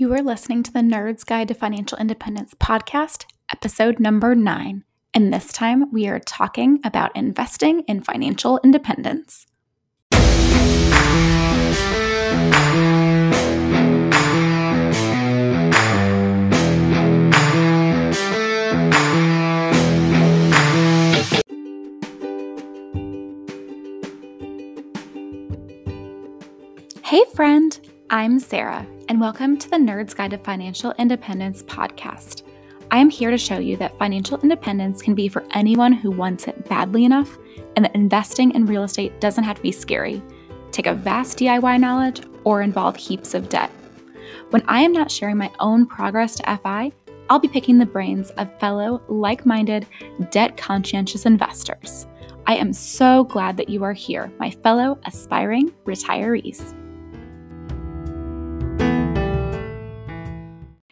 You are listening to the Nerd's Guide to Financial Independence podcast, episode number nine. And this time we are talking about investing in financial independence. Hey, friend, I'm Sarah, and welcome to the Nerd's Guide to Financial Independence podcast. I am here to show you that financial independence can be for anyone who wants it badly enough, and that investing in real estate doesn't have to be scary, take a vast DIY knowledge, or involve heaps of debt. When I am not sharing my own progress to FI, I'll be picking the brains of fellow like minded, debt conscientious investors. I am so glad that you are here, my fellow aspiring retirees.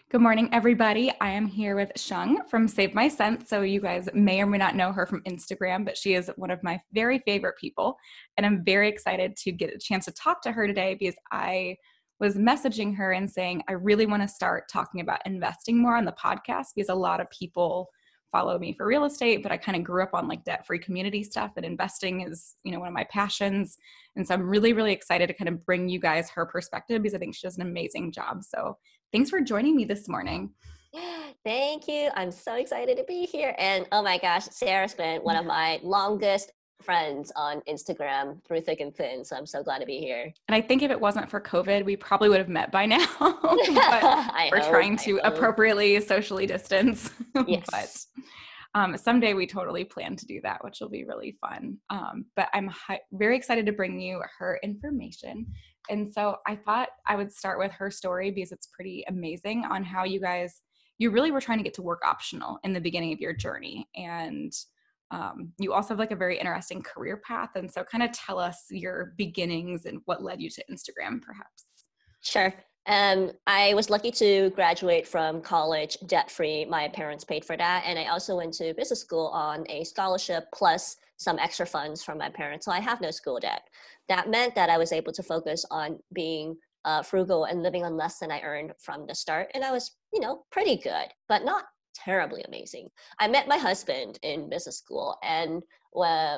Good morning, everybody. I am here with Shang from Save My Cents. So, you guys may or may not know her from Instagram, but she is one of my very favorite people. And I'm very excited to get a chance to talk to her today because I was messaging her and saying, I really want to start talking about investing more on the podcast because a lot of people follow me for real estate, but I kind of grew up on like debt free community stuff and investing is, you know, one of my passions. And so I'm really, really excited to kind of bring you guys her perspective because I think she does an amazing job. So thanks for joining me this morning. Thank you. I'm so excited to be here. And oh my gosh, Sarah's been one of my longest friends on Instagram through thick and thin. So I'm so glad to be here. And I think if it wasn't for COVID, we probably would have met by now. but we're hope, trying to appropriately socially distance. Yes. but um, someday we totally plan to do that, which will be really fun. Um, but I'm hi- very excited to bring you her information. And so I thought I would start with her story because it's pretty amazing on how you guys, you really were trying to get to work optional in the beginning of your journey. And um, you also have like a very interesting career path. And so, kind of tell us your beginnings and what led you to Instagram, perhaps. Sure. Um, I was lucky to graduate from college debt free. My parents paid for that. And I also went to business school on a scholarship plus some extra funds from my parents. So I have no school debt. That meant that I was able to focus on being uh, frugal and living on less than I earned from the start. And I was, you know, pretty good, but not terribly amazing. I met my husband in business school, and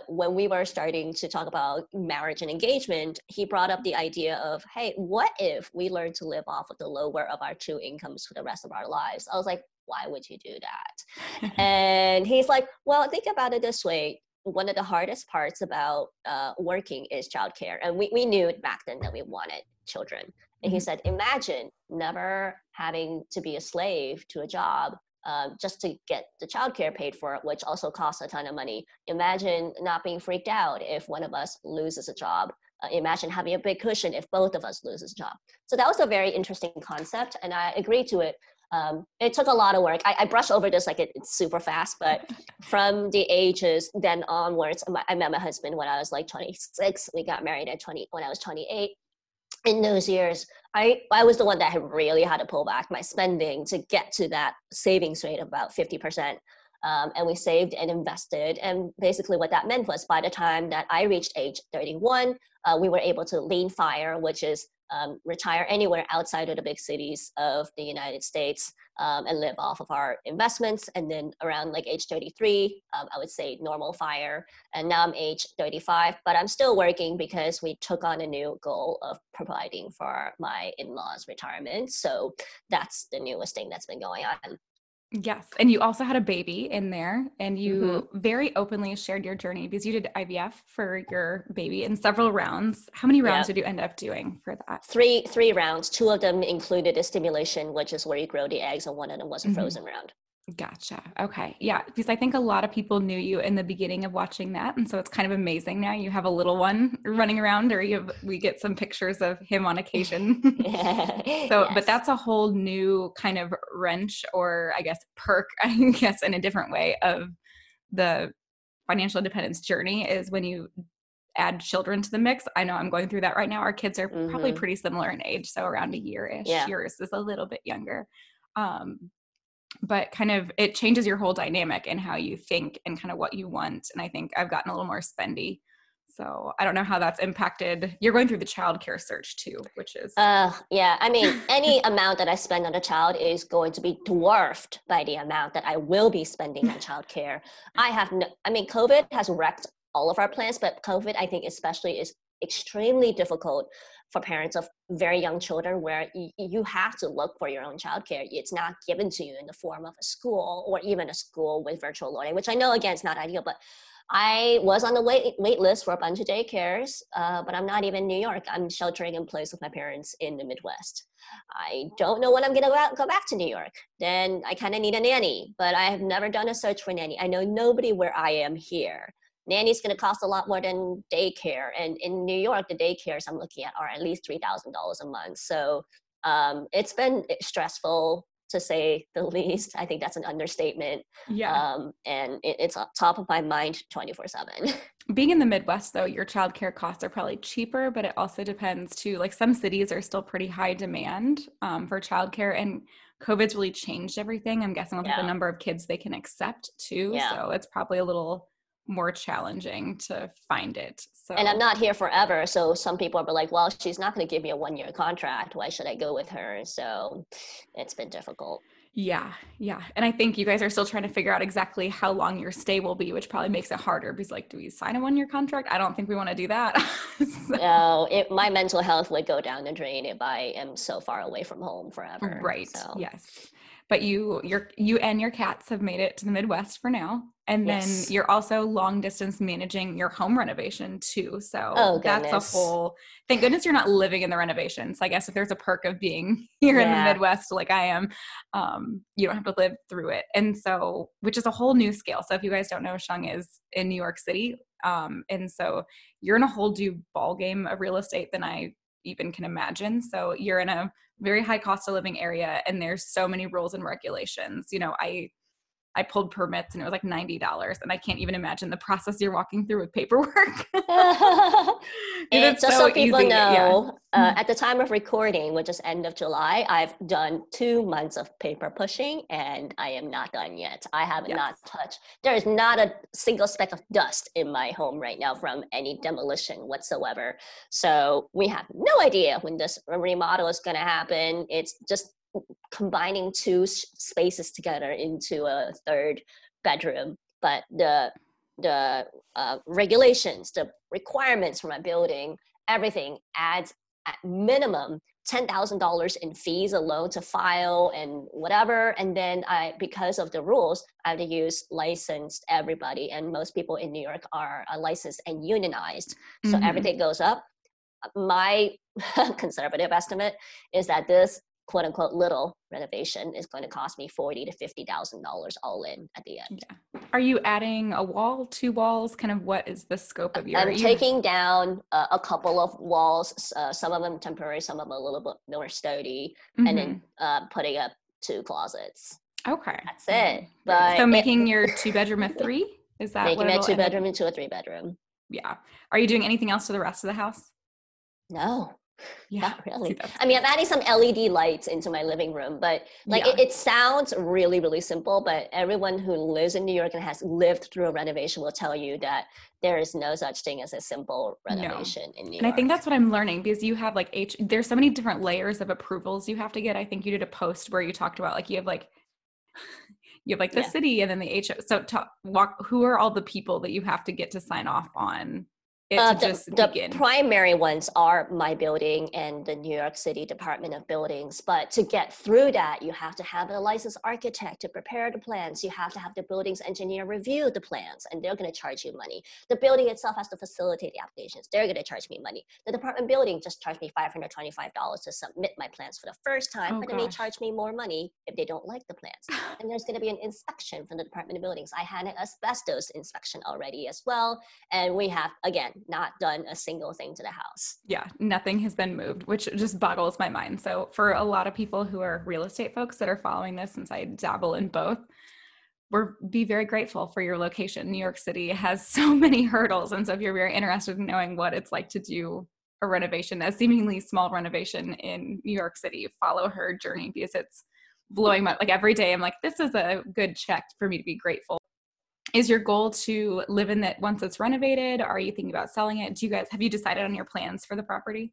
when we were starting to talk about marriage and engagement, he brought up the idea of, hey, what if we learn to live off of the lower of our two incomes for the rest of our lives? I was like, why would you do that? and he's like, well, think about it this way. One of the hardest parts about uh, working is childcare. And we, we knew back then that we wanted children. And he mm-hmm. said, imagine never having to be a slave to a job uh, just to get the childcare paid for, which also costs a ton of money. Imagine not being freaked out if one of us loses a job. Uh, imagine having a big cushion if both of us loses a job. So that was a very interesting concept, and I agreed to it. Um, it took a lot of work. I, I brushed over this like it, it's super fast, but from the ages then onwards, I met my husband when I was like 26. We got married at 20 when I was 28 in those years, I, I was the one that had really had to pull back my spending to get to that savings rate of about 50%. Um, and we saved and invested. And basically, what that meant was by the time that I reached age 31, uh, we were able to lean fire, which is um, retire anywhere outside of the big cities of the United States um, and live off of our investments. And then around like age 33, um, I would say normal fire. And now I'm age 35, but I'm still working because we took on a new goal of providing for my in laws' retirement. So that's the newest thing that's been going on. Yes. And you also had a baby in there and you mm-hmm. very openly shared your journey because you did IVF for your baby in several rounds. How many rounds yep. did you end up doing for that? Three three rounds. Two of them included a stimulation, which is where you grow the eggs, and one of them was a mm-hmm. frozen round. Gotcha. Okay. Yeah. Because I think a lot of people knew you in the beginning of watching that. And so it's kind of amazing now you have a little one running around or you have, we get some pictures of him on occasion. so, yes. but that's a whole new kind of wrench or I guess perk, I guess, in a different way of the financial independence journey is when you add children to the mix. I know I'm going through that right now. Our kids are mm-hmm. probably pretty similar in age. So around a year ish. Yeah. Yours is a little bit younger. Um, but kind of it changes your whole dynamic and how you think and kind of what you want and i think i've gotten a little more spendy So I don't know how that's impacted. You're going through the childcare search too, which is. Uh, yeah. I mean, any amount that I spend on a child is going to be dwarfed by the amount that I will be spending on childcare. I have no. I mean, COVID has wrecked all of our plans, but COVID, I think, especially, is extremely difficult for parents of very young children where y- you have to look for your own childcare. It's not given to you in the form of a school or even a school with virtual learning, which I know again is not ideal, but I was on the wait, wait list for a bunch of daycares, uh, but I'm not even in New York. I'm sheltering in place with my parents in the Midwest. I don't know when I'm gonna go, go back to New York. Then I kind of need a nanny, but I have never done a search for nanny. I know nobody where I am here nanny's going to cost a lot more than daycare. And in New York, the daycares I'm looking at are at least $3,000 a month. So um, it's been stressful to say the least. I think that's an understatement. Yeah. Um, and it, it's top of my mind 24 7. Being in the Midwest, though, your childcare costs are probably cheaper, but it also depends too. Like some cities are still pretty high demand um, for childcare, and COVID's really changed everything. I'm guessing with yeah. the number of kids they can accept too. Yeah. So it's probably a little more challenging to find it. So And I'm not here forever. So some people are like, well, she's not going to give me a one year contract. Why should I go with her? So it's been difficult. Yeah, yeah. And I think you guys are still trying to figure out exactly how long your stay will be, which probably makes it harder because like, do we sign a one year contract? I don't think we want to do that. so. No, it, my mental health would go down the drain if I am so far away from home forever. Right. So. Yes but you your you and your cats have made it to the midwest for now. And then you're also long distance managing your home renovation too. So oh, that's a whole thank goodness you're not living in the renovations. I guess if there's a perk of being here yeah. in the midwest like i am um, you don't have to live through it. And so which is a whole new scale. So if you guys don't know shang is in new york city um, and so you're in a whole new ball game of real estate than i even can imagine. So you're in a very high cost of living area and there's so many rules and regulations. You know i I pulled permits and it was like $90 and I can't even imagine the process you're walking through with paperwork. and just so, so people easy. know, yeah. uh, at the time of recording, which is end of July, I've done two months of paper pushing and I am not done yet. I have yes. not touched, there is not a single speck of dust in my home right now from any demolition whatsoever. So we have no idea when this remodel is going to happen. It's just combining two spaces together into a third bedroom but the the uh, regulations the requirements for my building everything adds at minimum $10,000 in fees alone to file and whatever. And then I, because of the rules, I have to use licensed everybody. And most people in New York are uh, licensed and unionized. So mm-hmm. everything goes up. My conservative estimate is that this quote unquote little renovation is going to cost me forty to fifty thousand dollars all in at the end. Yeah. Are you adding a wall, two walls? Kind of what is the scope of your? I'm taking down uh, a couple of walls. Uh, some of them temporary, some of them a little bit more sturdy, mm-hmm. and then mm-hmm. uh, putting up two closets. Okay, that's it. But so making it, your two bedroom a three is that making a two bedroom into a three bedroom? Yeah. Are you doing anything else to the rest of the house? No. Yeah, Not really. I mean, I'm adding some LED lights into my living room, but like yeah. it, it, sounds really, really simple. But everyone who lives in New York and has lived through a renovation will tell you that there is no such thing as a simple renovation no. in New York. And I think that's what I'm learning because you have like H. There's so many different layers of approvals you have to get. I think you did a post where you talked about like you have like you have like the yeah. city and then the H. So talk, walk. Who are all the people that you have to get to sign off on uh, the, the primary ones are my building and the New York City Department of Buildings. But to get through that, you have to have a licensed architect to prepare the plans. You have to have the buildings engineer review the plans, and they're going to charge you money. The building itself has to facilitate the applications. They're going to charge me money. The department building just charged me $525 to submit my plans for the first time, oh, but gosh. they may charge me more money if they don't like the plans. and there's going to be an inspection from the Department of Buildings. I had an asbestos inspection already as well. And we have, again, not done a single thing to the house. Yeah, nothing has been moved, which just boggles my mind. So, for a lot of people who are real estate folks that are following this, since I dabble in both, we're be very grateful for your location. New York City has so many hurdles, and so if you're very interested in knowing what it's like to do a renovation, a seemingly small renovation in New York City, follow her journey because it's blowing my like every day. I'm like, this is a good check for me to be grateful is your goal to live in that once it's renovated? Are you thinking about selling it? Do you guys have you decided on your plans for the property?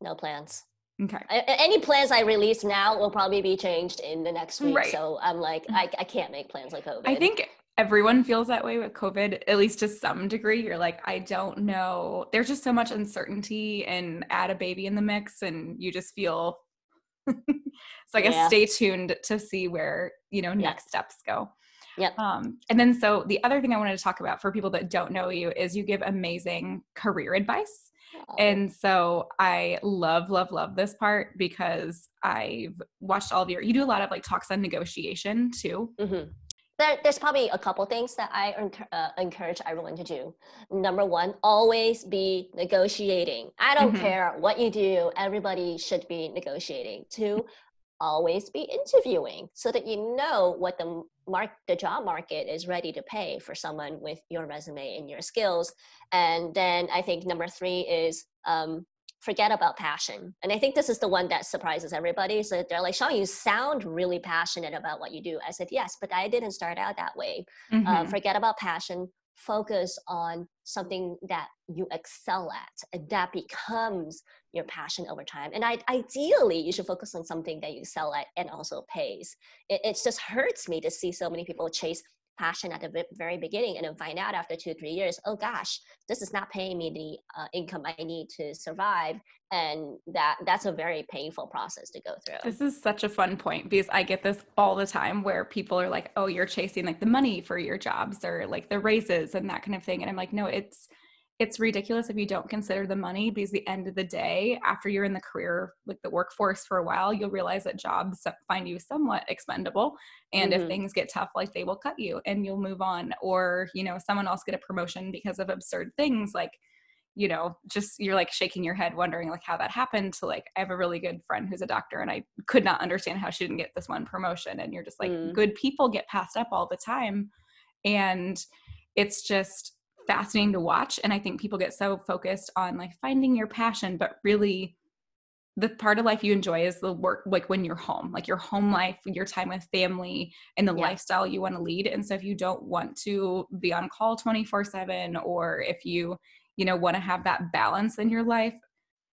No plans. Okay. I, any plans I release now will probably be changed in the next week. Right. So I'm like, mm. I, I can't make plans like COVID. I think everyone feels that way with COVID, at least to some degree. You're like, I don't know. There's just so much uncertainty and add a baby in the mix, and you just feel. so I guess Yeah. stay tuned to see where you know Yeah. next steps go. Yep. Um, and then so the other thing I wanted to talk about for people that don't know you is you give amazing career advice. Oh, And so I love, love, love this part because I've watched all of your, you do a lot of like talks on negotiation too. Mhm. There, there's probably a couple things that I uh, encourage everyone to do. Number one, always be negotiating. I don't Mhm. care what you do, everybody should be negotiating. Two, always be interviewing so that you know what the mark the job market is ready to pay for someone with your resume and your skills. And then I think number three is um, forget about passion. And I think this is the one that surprises everybody. So they're like, Shang, you sound really passionate about what you do. I said, yes, but I didn't start out that way. Uh, Mhm. forget about passion. Focus on something that you excel at, and that becomes your passion over time. And I, ideally, you should focus on something that you excel at and also pays. It, it just hurts me to see so many people chase passion at the very beginning and then find out after two three years oh gosh this is not paying me the uh, income i need to survive and that that's a very painful process to go through This is such a fun point because I get this all the time where people are like, oh, you're chasing like the money for your jobs or like the raises and that kind of thing. And I'm like, no, it's, it's ridiculous if you don't consider the money because the end of the day, after you're in the career, like the workforce for a while, you'll realize that jobs find you somewhat expendable. And if Mhm. things get tough, like they will cut you and you'll move on. Or, you know, someone else get a promotion because of absurd things like, you know, just you're like shaking your head wondering like how that happened to like I have a really good friend who's a doctor and I could not understand how she didn't get this one promotion. And you're just like, Mm. good people get passed up all the time. And it's just fascinating to watch. And I think people get so focused on like finding your passion, but really the part of life you enjoy is the work like when you're home like your home life your time with family and the Yeah. lifestyle you want to lead and so if you don't want to be on call 24 7 or if you you know want to have that balance in your life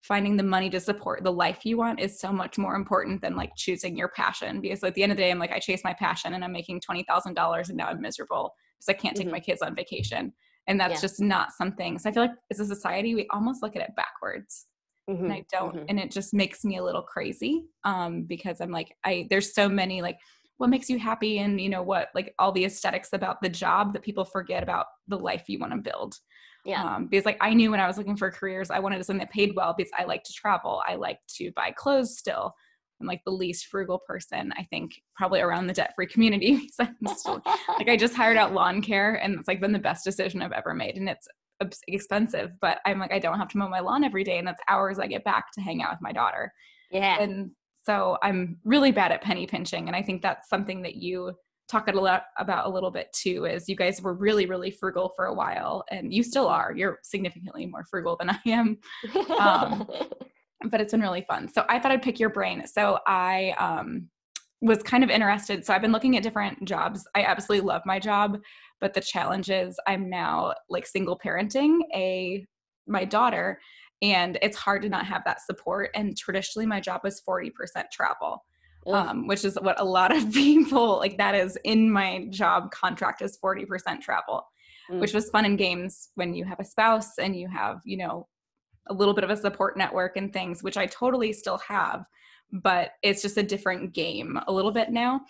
finding the money to support the life you want is so much more important than like choosing your passion because at the end of the day i'm like i chase my passion and i'm making $20000 and now i'm miserable because i can't take Mhm. my kids on vacation and that's Yeah. just not something so i feel like as a society we almost look at it backwards and Mhm, I don't, mhm. and it just makes me a little crazy um, because I'm like, I there's so many like, what makes you happy, and you know what, like all the aesthetics about the job that people forget about the life you want to build. yeah Um, because like I knew when I was looking for careers, I wanted something that paid well because I like to travel, I like to buy clothes still. I'm like the least frugal person, I think, probably around the debt free community. because I'm still like I just hired out lawn care and it's like been the best decision I've ever made and it's expensive but I'm like I don't have to mow my lawn every day and that's hours I get back to hang out with my daughter. Yeah. And so I'm really bad at penny pinching and I think that's something that you talk a lot about a little bit too is you guys were really really frugal for a while and you still are. You're significantly more frugal than I am. Um, but it's been really fun. So I thought I'd pick your brain. So I um, was kind of interested. So I've been looking at different jobs. I absolutely love my job, but the challenge is I'm now like single parenting a my daughter, and it's hard to not have that support. And traditionally, my job was 40% travel. Um, which is what a lot of people like that is in my job contract is 40% travel Mm. which was fun in games when you have a spouse and you have you know a little bit of a support network and things which i totally still have but it's just a different game a little bit now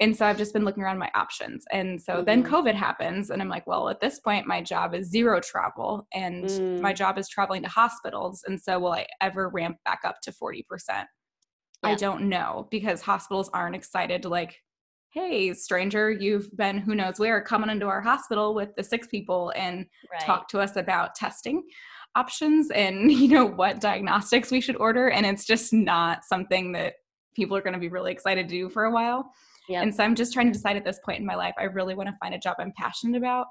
and so i've just been looking around my options and so then Mhm. covid happens and i'm like well at this point my job is zero travel and Mm. my job is traveling to hospitals and so will i ever ramp back up to 40% i don't know because hospitals aren't excited to like hey stranger you've been who knows where coming into our hospital with the six people and right. talk to us about testing options and you know what diagnostics we should order and it's just not something that people are going to be really excited to do for a while Yep. and so i'm just trying to decide at this point in my life i really want to find a job i'm passionate about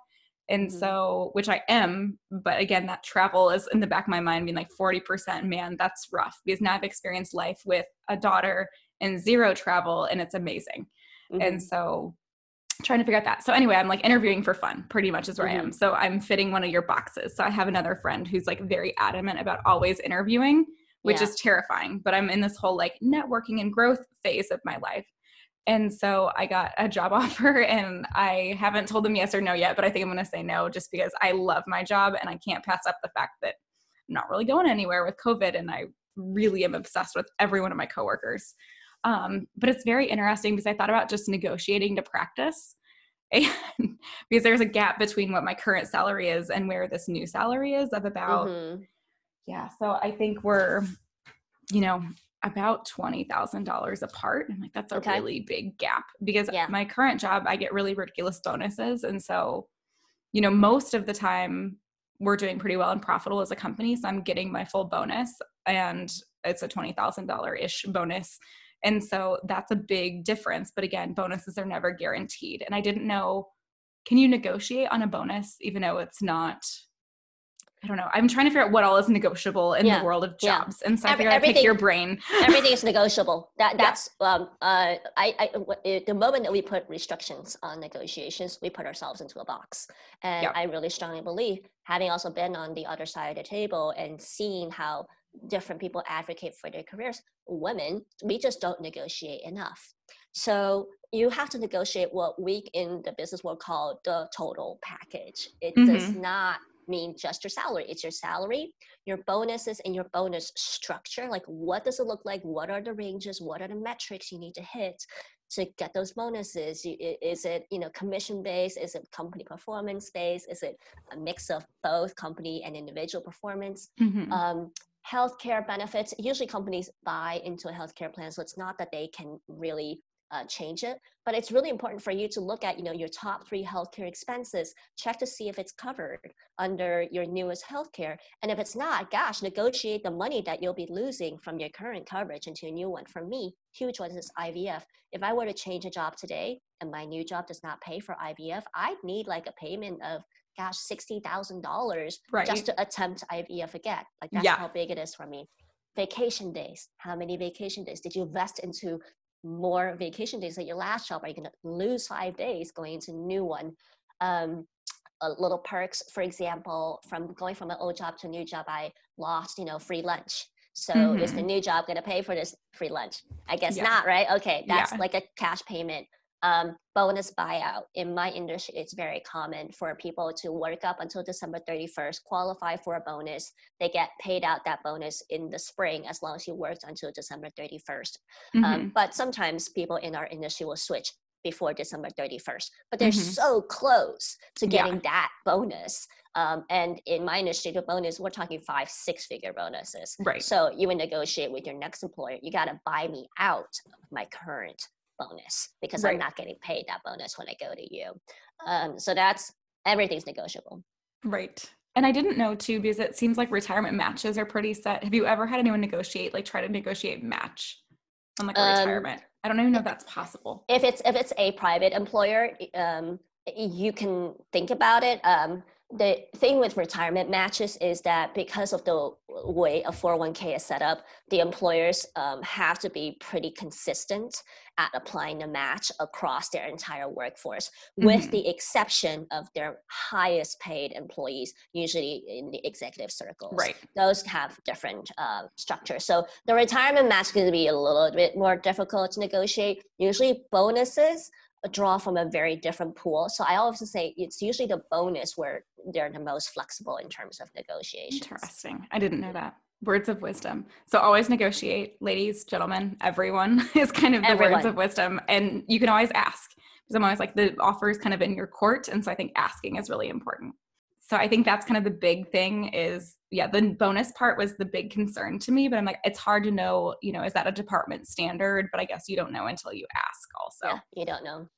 and Mhm. so which i am but again that travel is in the back of my mind being like 40% man that's rough because now i've experienced life with a daughter and zero travel and it's amazing Mhm. and so trying to figure out that. So anyway, I'm like interviewing for fun, pretty much is where mm-hmm. I am. So I'm fitting one of your boxes. So I have another friend who's like very adamant about always interviewing, which yeah. is terrifying. But I'm in this whole like networking and growth phase of my life. And so I got a job offer and I haven't told them yes or no yet, but I think I'm going to say no just because I love my job and I can't pass up the fact that I'm not really going anywhere with COVID and I really am obsessed with every one of my coworkers. Um, but it's very interesting because I thought about just negotiating to practice. And because there's a gap between what my current salary is and where this new salary is of about mm-hmm. yeah so i think we're you know about $20,000 apart. I'm like, that's a okay. really big gap because yeah. my current job, I get really ridiculous bonuses. And so, you know, most of the time we're doing pretty well and profitable as a company. So I'm getting my full bonus and it's a $20,000 ish bonus and so that's a big difference. But again, bonuses are never guaranteed. And I didn't know can you negotiate on a bonus even though it's not I don't know. I'm trying to figure out what all is negotiable in yeah. the world of jobs, yeah. and so I figured I'd pick your brain. everything is negotiable. That that's yeah. um uh I I the moment that we put restrictions on negotiations, we put ourselves into a box, and I really strongly believe, having also been on the other side of the table and seeing how different people advocate for their careers. Women, we just don't negotiate enough. So you have to negotiate what we in the business world call the total package. It mm-hmm. does not mean just your salary. It's your salary, your bonuses, and your bonus structure. Like, what does it look like? What are the ranges? What are the metrics you need to hit to get those bonuses? Is it you know commission based? Is it company performance based? Is it a mix of both company and individual performance? Mm-hmm. Um, healthcare benefits. Usually companies buy into a healthcare plan, so it's not that they can really uh, change it, but it's really important for you to look at, you know, your top three healthcare expenses, check to see if it's covered under your newest healthcare. And if it's not, gosh, negotiate the money that you'll be losing from your current coverage into a new one. For me, huge one is IVF. If I were to change a job today and my new job does not pay for IVF, I'd need like a payment of gosh, sixty thousand dollars just to attempt IVF again. Like that's yeah. how big it is for me. Vacation days. How many vacation days did you invest into more vacation days at your last job? Are you going to lose five days going into a new one? Um, little perks, for example, from going from an old job to a new job, I lost, you know, free lunch. So mm-hmm. is the mm-hmm. new job going to pay for this free lunch? I guess yeah. not, right? Okay, that's yeah. like a cash payment um, bonus buyout. In my industry, it's very common for people to work up until December 31st, qualify for a bonus. They get paid out that bonus in the spring as long as you worked until December 31st. Um, mm-hmm. Um, but sometimes people in our industry will switch before December 31st, but they're mm-hmm. so close to getting yeah. that bonus. Um, and in my industry, the bonus, we're talking five, six figure bonuses. Right. So you would negotiate with your next employer. You got to buy me out of my current bonus because right. I'm not getting paid that bonus when I go to you. Um, so that's everything's negotiable. Right. And I didn't know too because it seems like retirement matches are pretty set. Have you ever had anyone negotiate, like try to negotiate match on like a um, retirement? I don't even know if that's possible. If it's if it's a private employer, um, you can think about it. Um, the thing with retirement matches is that because of the way a 401k is set up, the employers um, have to be pretty consistent at applying the match across their entire workforce, mm-hmm. with the exception of their highest paid employees, usually in the executive circles. Right. Those have different uh, structures. So the retirement match is going to be a little bit more difficult to negotiate. Usually bonuses draw from a very different pool. So I always say it's usually the bonus where they're the most flexible in terms of negotiation. Interesting. I didn't know that. Words of wisdom. So always negotiate, ladies, gentlemen, everyone is kind of the everyone. words of wisdom. And you can always ask because I'm always like the offer is kind of in your court. And so I think asking is really important. So I think that's kind of the big thing is yeah, the bonus part was the big concern to me, but I'm like, it's hard to know, you know, is that a department standard? But I guess you don't know until you ask also. Yeah, you don't know.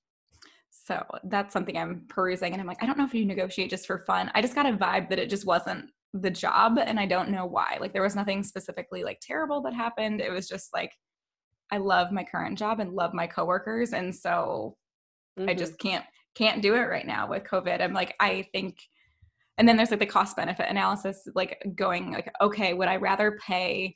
So that's something I'm perusing and I'm like, I don't know if you negotiate just for fun. I just got a vibe that it just wasn't the job and I don't know why. Like there was nothing specifically like terrible that happened. It was just like I love my current job and love my coworkers and so mm-hmm. I just can't can't do it right now with COVID. I'm like I think and then there's like the cost benefit analysis like going like okay would i rather pay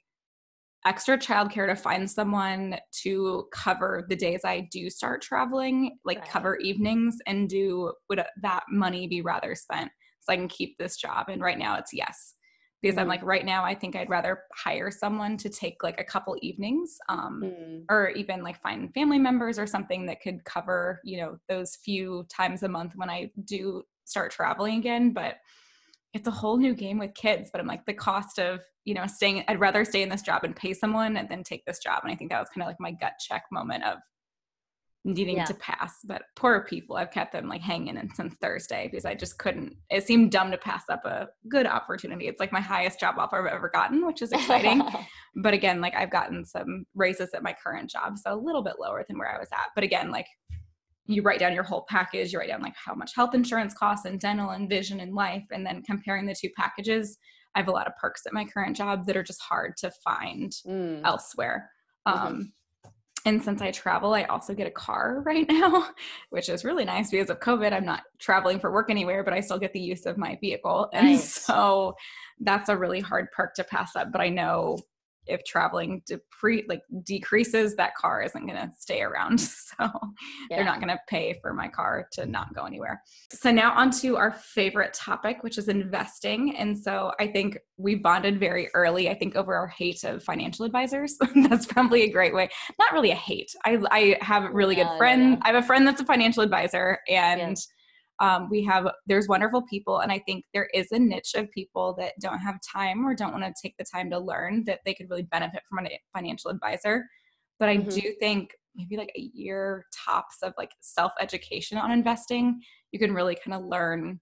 extra childcare to find someone to cover the days I do start traveling, like right. cover evenings, and do would that money be rather spent so I can keep this job? And right now it's yes. Because mm-hmm. I'm like, right now, I think I'd rather hire someone to take like a couple evenings, um, mm. or even like find family members or something that could cover, you know, those few times a month when I do start traveling again. But it's a whole new game with kids but i'm like the cost of you know staying i'd rather stay in this job and pay someone and then take this job. And i think that was kind of like my gut check moment of needing yeah. to pass. But poor people i've kept them like hanging in since thursday because i just couldn't it seemed dumb to pass up a good opportunity. It's like my highest job offer i've ever gotten which is exciting. But again like i've gotten some raises at my current job so a little bit lower than where i was at. But again like you write down your whole package you write down like how much health insurance costs and dental and vision and life and then comparing the two packages i have a lot of perks at my current job that are just hard to find mm. elsewhere mm-hmm. um, and since i travel i also get a car right now which is really nice because of covid i'm not traveling for work anywhere but i still get the use of my vehicle nice. and so that's a really hard perk to pass up but i know if traveling depre- like decreases that car isn't going to stay around. So yeah. they're not going to pay for my car to mm-hmm. not go anywhere. So now on to our favorite topic which is investing. And so i think we bonded very early i think over our hate of financial advisors. That's probably a great way not really a hate. I, I have a really yeah, good friend yeah, i have a friend that's a financial advisor and um, we have there's wonderful people and i think there is a niche of people that don't have time or don't want to take the time to learn that they could really benefit from a financial advisor but i mm-hmm. do think maybe like a year tops of like self education on investing you can really kind of learn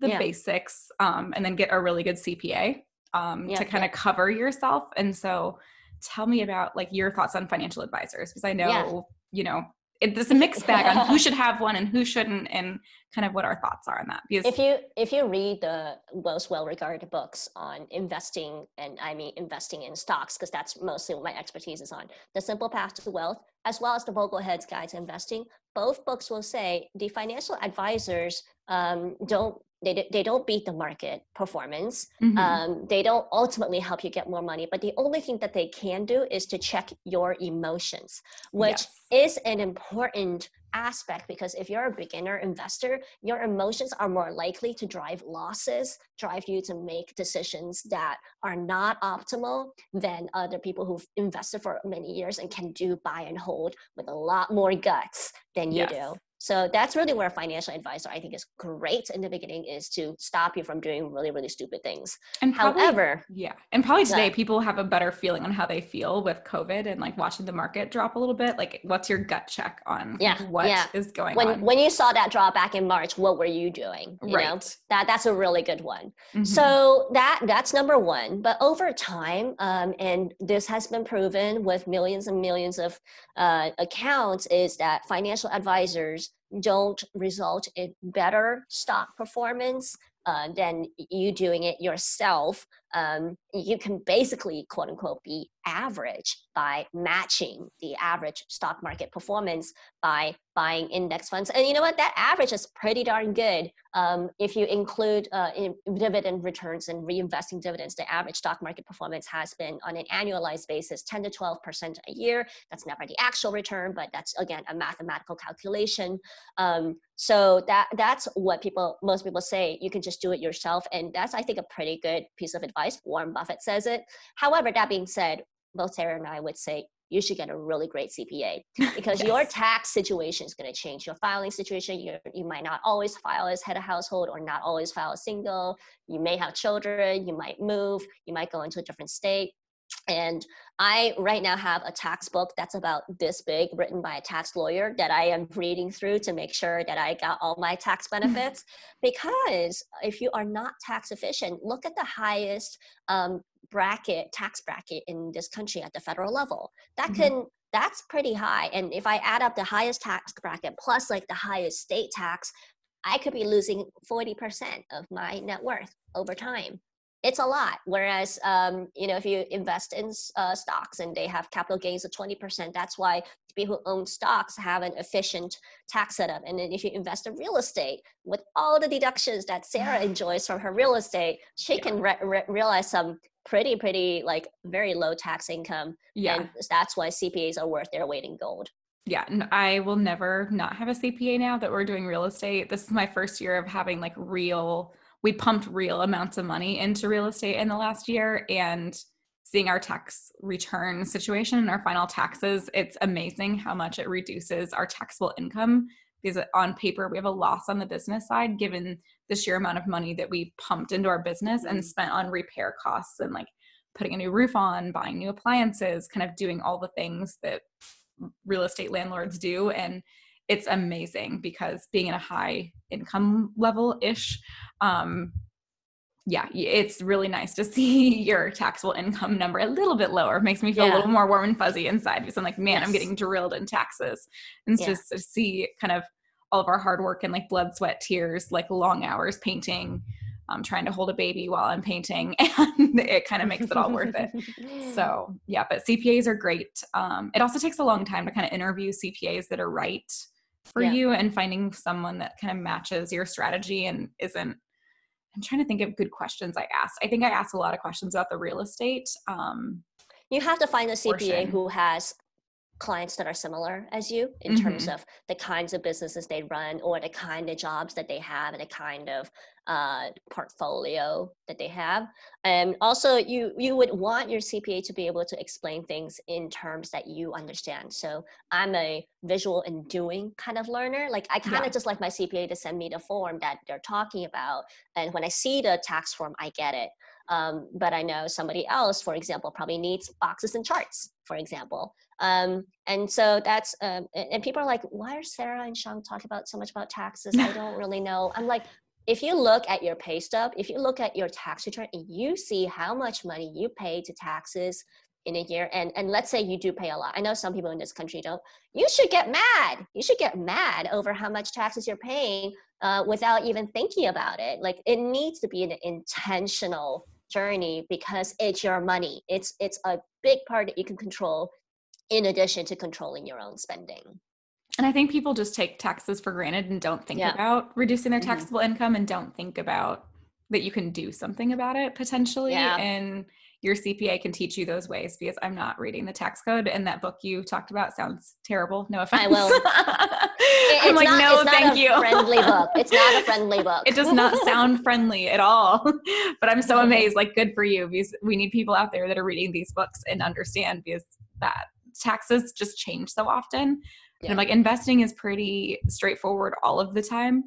the yeah. basics um, and then get a really good cpa um, yeah, to kind of yeah. cover yourself and so tell me about like your thoughts on financial advisors because i know you know it's a mixed bag on who should have one and who shouldn't and kind of what our thoughts are on that because if you if you read the most well regarded books on investing and i mean investing in stocks because that's mostly what my expertise is on the simple path to wealth as well as the boglehead's guide to investing both books will say the financial advisors um, don't they, they don't beat the market performance mm-hmm. um, they don't ultimately help you get more money but the only thing that they can do is to check your emotions which yes. is an important aspect because if you're a beginner investor your emotions are more likely to drive losses drive you to make decisions that are not optimal than other people who've invested for many years and can do buy and hold with a lot more guts than you yes. do so that's really where a financial advisor I think is great in the beginning is to stop you from doing really, really stupid things. And probably, however, yeah. And probably today people have a better feeling on how they feel with COVID and like watching the market drop a little bit. Like what's your gut check on yeah, what yeah. is going when, on? When you saw that drop back in March, what were you doing? You right. Know? That that's a really good one. Mm-hmm. So that that's number one. But over time, um, and this has been proven with millions and millions of uh, accounts, is that financial advisors don't result in better stock performance uh, than you doing it yourself um, you can basically quote unquote be average by matching the average stock market performance by buying index funds. And you know what? That average is pretty darn good. Um, if you include uh, in dividend returns and reinvesting dividends, the average stock market performance has been on an annualized basis 10 to 12% a year. That's never the actual return, but that's again a mathematical calculation. Um, so that that's what people most people say. You can just do it yourself, and that's I think a pretty good piece of advice advice. Warren Buffett says it. However, that being said, both Sarah and I would say you should get a really great CPA because yes. your tax situation is going to change. Your filing situation, you you might not always file as head of household or not always file as single. You may have children. You might move. You might go into a different state. And I right now have a tax book that's about this big, written by a tax lawyer that I am reading through to make sure that I got all my tax benefits. because if you are not tax efficient, look at the highest um, bracket, tax bracket in this country at the federal level. That mm-hmm. can that's pretty high. And if I add up the highest tax bracket plus like the highest state tax, I could be losing 40% of my net worth over time it's a lot. Whereas, um, you know, if you invest in uh, stocks and they have capital gains of 20%, that's why people who own stocks have an efficient tax setup. And then if you invest in real estate with all the deductions that Sarah enjoys from her real estate, she yeah. can re- re- realize some pretty, pretty like very low tax income. Yeah. And that's why CPAs are worth their weight in gold yeah, I will never not have a CPA now that we're doing real estate. This is my first year of having like real we pumped real amounts of money into real estate in the last year and seeing our tax return situation and our final taxes it's amazing how much it reduces our taxable income because on paper we have a loss on the business side given the sheer amount of money that we pumped into our business and mm-hmm. spent on repair costs and like putting a new roof on buying new appliances kind of doing all the things that real estate landlords do and it's amazing because being in a high income level ish um, yeah, it's really nice to see your taxable income number a little bit lower. It makes me feel yeah. a little more warm and fuzzy inside because I'm like, man, yes. I'm getting drilled in taxes. And yeah. just to see kind of all of our hard work and like blood, sweat, tears, like long hours painting, um, trying to hold a baby while I'm painting, and it kind of makes it all worth it. So yeah, but CPAs are great. Um, it also takes a long time to kind of interview CPAs that are right for yeah. you and finding someone that kind of matches your strategy and isn't i'm trying to think of good questions i asked i think i asked a lot of questions about the real estate um, you have to find a cpa portion. who has clients that are similar as you in mm-hmm. terms of the kinds of businesses they run or the kind of jobs that they have and the kind of uh, portfolio that they have. And also you you would want your cpa to be able to explain things in terms that you understand. So i'm a visual and doing kind of learner. Like i kind of yeah. just like my cpa to send me the form that they're talking about. And when i see the tax form i get it um, but I know somebody else, for example, probably needs boxes and charts, for example. Um, and so that's, um, and people are like, why are Sarah and Shang talking about so much about taxes? I don't really know. I'm like, if you look at your pay stub, if you look at your tax return and you see how much money you pay to taxes in a year, and, and let's say you do pay a lot. I know some people in this country don't. You should get mad. You should get mad over how much taxes you're paying uh, without even thinking about it. Like it needs to be an intentional journey because it's your money. It's it's a big part that you can control in addition to controlling your own spending. And I think people just take taxes for granted and don't think yeah. about reducing their mm-hmm. taxable mm-hmm. income and don't think about that you can do something about it potentially. Yeah. And your CPA can teach you those ways because I'm not reading the tax code and that book you talked about sounds terrible. No offense. I will. I'm like, not, no, thank you. friendly book. It's not a friendly book. it does not sound friendly at all. but I'm so amazed. Like, good for you because we need people out there that are reading these books and understand because that taxes just change so often. Yeah. And I'm like, investing is pretty straightforward all of the time.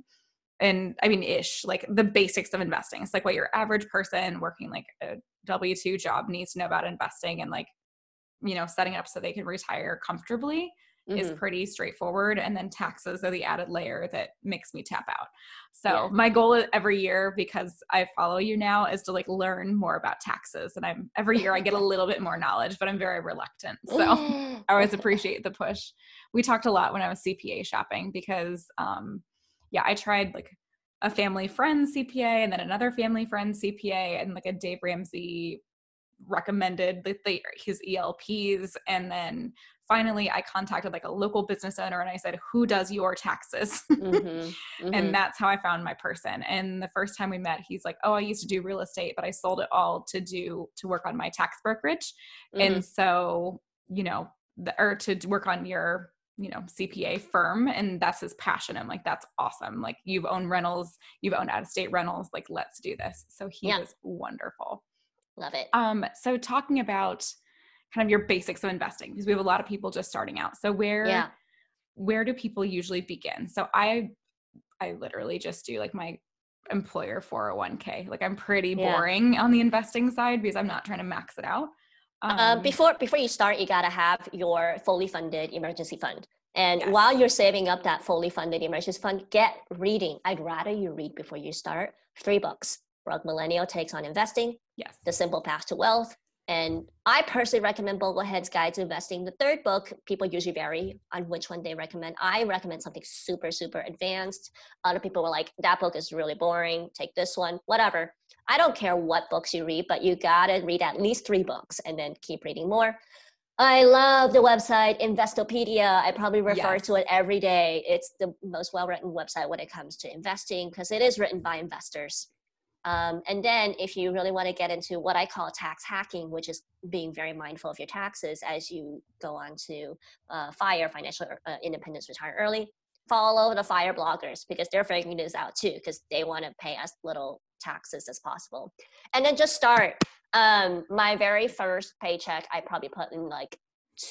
And I mean, ish, like the basics of investing. It's like what your average person working like a W 2 job needs to know about investing and like, you know, setting up so they can retire comfortably mm-hmm. is pretty straightforward. And then taxes are the added layer that makes me tap out. So yeah. my goal every year, because I follow you now, is to like learn more about taxes. And I'm every year I get a little bit more knowledge, but I'm very reluctant. So I always appreciate the push. We talked a lot when I was CPA shopping because um yeah, I tried like a family friend CPA and then another family friend CPA and like a Dave Ramsey recommended the, the, his ELPs and then finally I contacted like a local business owner and I said, Who does your taxes? Mm-hmm, mm-hmm. and that's how I found my person. And the first time we met, he's like, Oh, I used to do real estate, but I sold it all to do to work on my tax brokerage. Mm-hmm. And so, you know, the, or to work on your you know cpa firm and that's his passion i'm like that's awesome like you've owned rentals you've owned out of state rentals like let's do this so he yeah. was wonderful love it um so talking about kind of your basics of investing because we have a lot of people just starting out. So where yeah. where do people usually begin? So I I literally just do like my employer 401k. Like I'm pretty boring yeah. on the investing side because I'm not trying to max it out. Uh, um, uh, before before you start, you gotta have your fully funded emergency fund. And yes. while you're saving up that fully funded emergency fund, get reading. I'd rather you read before you start. Three books. Broke Millennial Takes on Investing. Yes. The Simple Path to Wealth And I personally recommend Boglehead's Guide to Investing. The third book, people usually vary on which one they recommend. I recommend something super, super advanced. Other people were like, that book is really boring. Take this one, whatever. I don't care what books you read, but you gotta read at least three books and then keep reading more. I love the website Investopedia. I probably refer yes. to it every day. It's the most well written website when it comes to investing because it is written by investors. Um, and then if you really want to get into what I call tax hacking, which is being very mindful of your taxes as you go on to uh, FIRE, financial uh, independence, retire early, follow the FIRE bloggers because they're figuring this out too because they want to pay as little taxes as possible. And then just start. Um, my very first paycheck, I probably put in like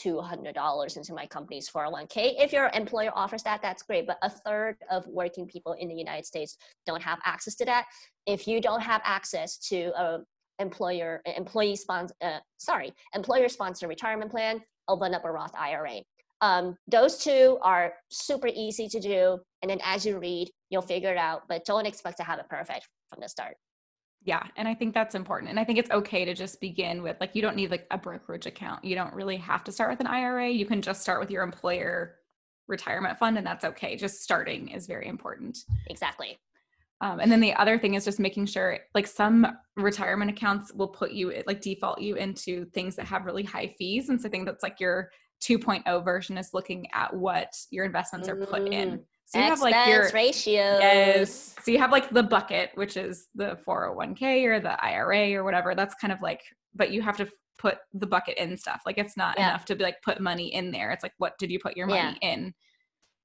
$200 into my company's 401k. If your employer offers that, that's great. But a third of working people in the United States don't have access to that. If you don't have access to a employer employee sponsor uh, sorry employer sponsored retirement plan open up a roth ira um, those two are super easy to do and then as you read you'll figure it out but don't expect to have it perfect from the start. Yeah and i think that's important and i think it's okay to just begin with like you don't need like a brokerage account. You don't really have to start with an ira you can just start with your employer retirement fund and that's okay. Just starting is very important. Exactly um, and then the other thing is just making sure like some retirement accounts will put you like default you into things that have really high fees and so i think that's like your 2.0 version is looking at what your investments are put in mm. So you have like your ratios. Yes. So you have like the bucket, which is the 401k or the IRA or whatever. That's kind of like, but you have to put the bucket in stuff. Like it's not yeah. enough to be like put money in there. It's like, what did you put your money yeah. in?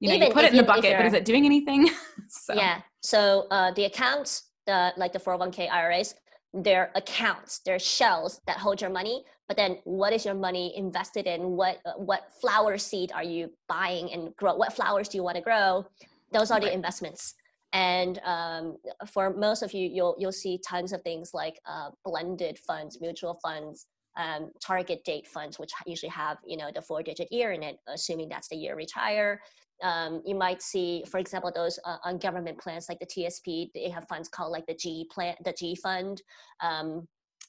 You know, Even you put it in the bucket, but is it doing anything? so. Yeah. So uh, the accounts, the like the 401k IRAs, they're accounts, they're shells that hold your money. But then, what is your money invested in? What uh, what flower seed are you buying and grow? What flowers do you want to grow? Those are right. the investments. And um, for most of you, you'll you'll see tons of things like uh, blended funds, mutual funds, um, target date funds, which usually have you know the four digit year in it, assuming that's the year retire um, you might see, for example, those uh, on government plans like the TSP, they have funds called like the G plan, the G fund, um,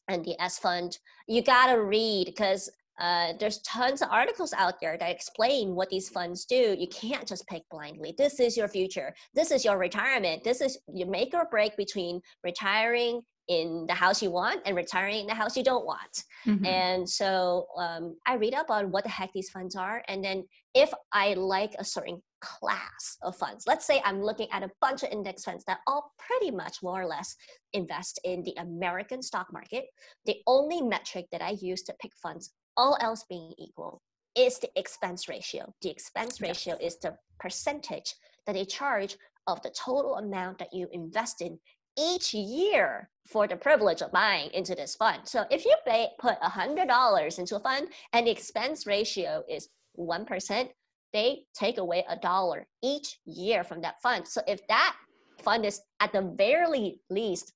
and the S fund. You gotta read because uh, there's tons of articles out there that explain what these funds do. You can't just pick blindly. This is your future. This is your retirement. This is you make or break between retiring in the house you want and retiring in the house you don't want. Mm-hmm. And so um, I read up on what the heck these funds are. And then if I like a certain class of funds, let's say I'm looking at a bunch of index funds that all pretty much more or less invest in the American stock market, the only metric that I use to pick funds, all else being equal, is the expense ratio. The expense ratio yes. is the percentage that they charge of the total amount that you invest in each year for the privilege of buying into this fund. So if you pay, put $100 into a fund and the expense ratio is 1%, they take away a dollar each year from that fund. So if that fund is at the very least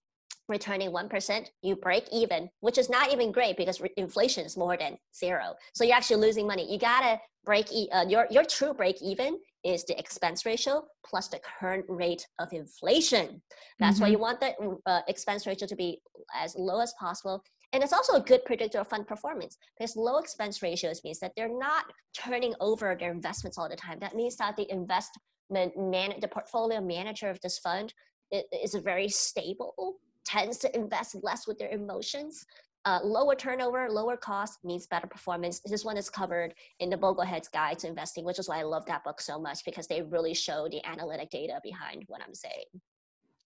returning 1%, you break even, which is not even great because re- inflation is more than zero. So you're actually losing money. You gotta break, e- uh, your, your true break even is the expense ratio plus the current rate of inflation. That's mm-hmm. why you want the uh, expense ratio to be as low as possible. And it's also a good predictor of fund performance because low expense ratios means that they're not turning over their investments all the time. That means that the investment man, the portfolio manager of this fund is very stable, tends to invest less with their emotions, uh, lower turnover, lower cost means better performance. This one is covered in the Boglehead's Guide to Investing, which is why I love that book so much because they really show the analytic data behind what I'm saying.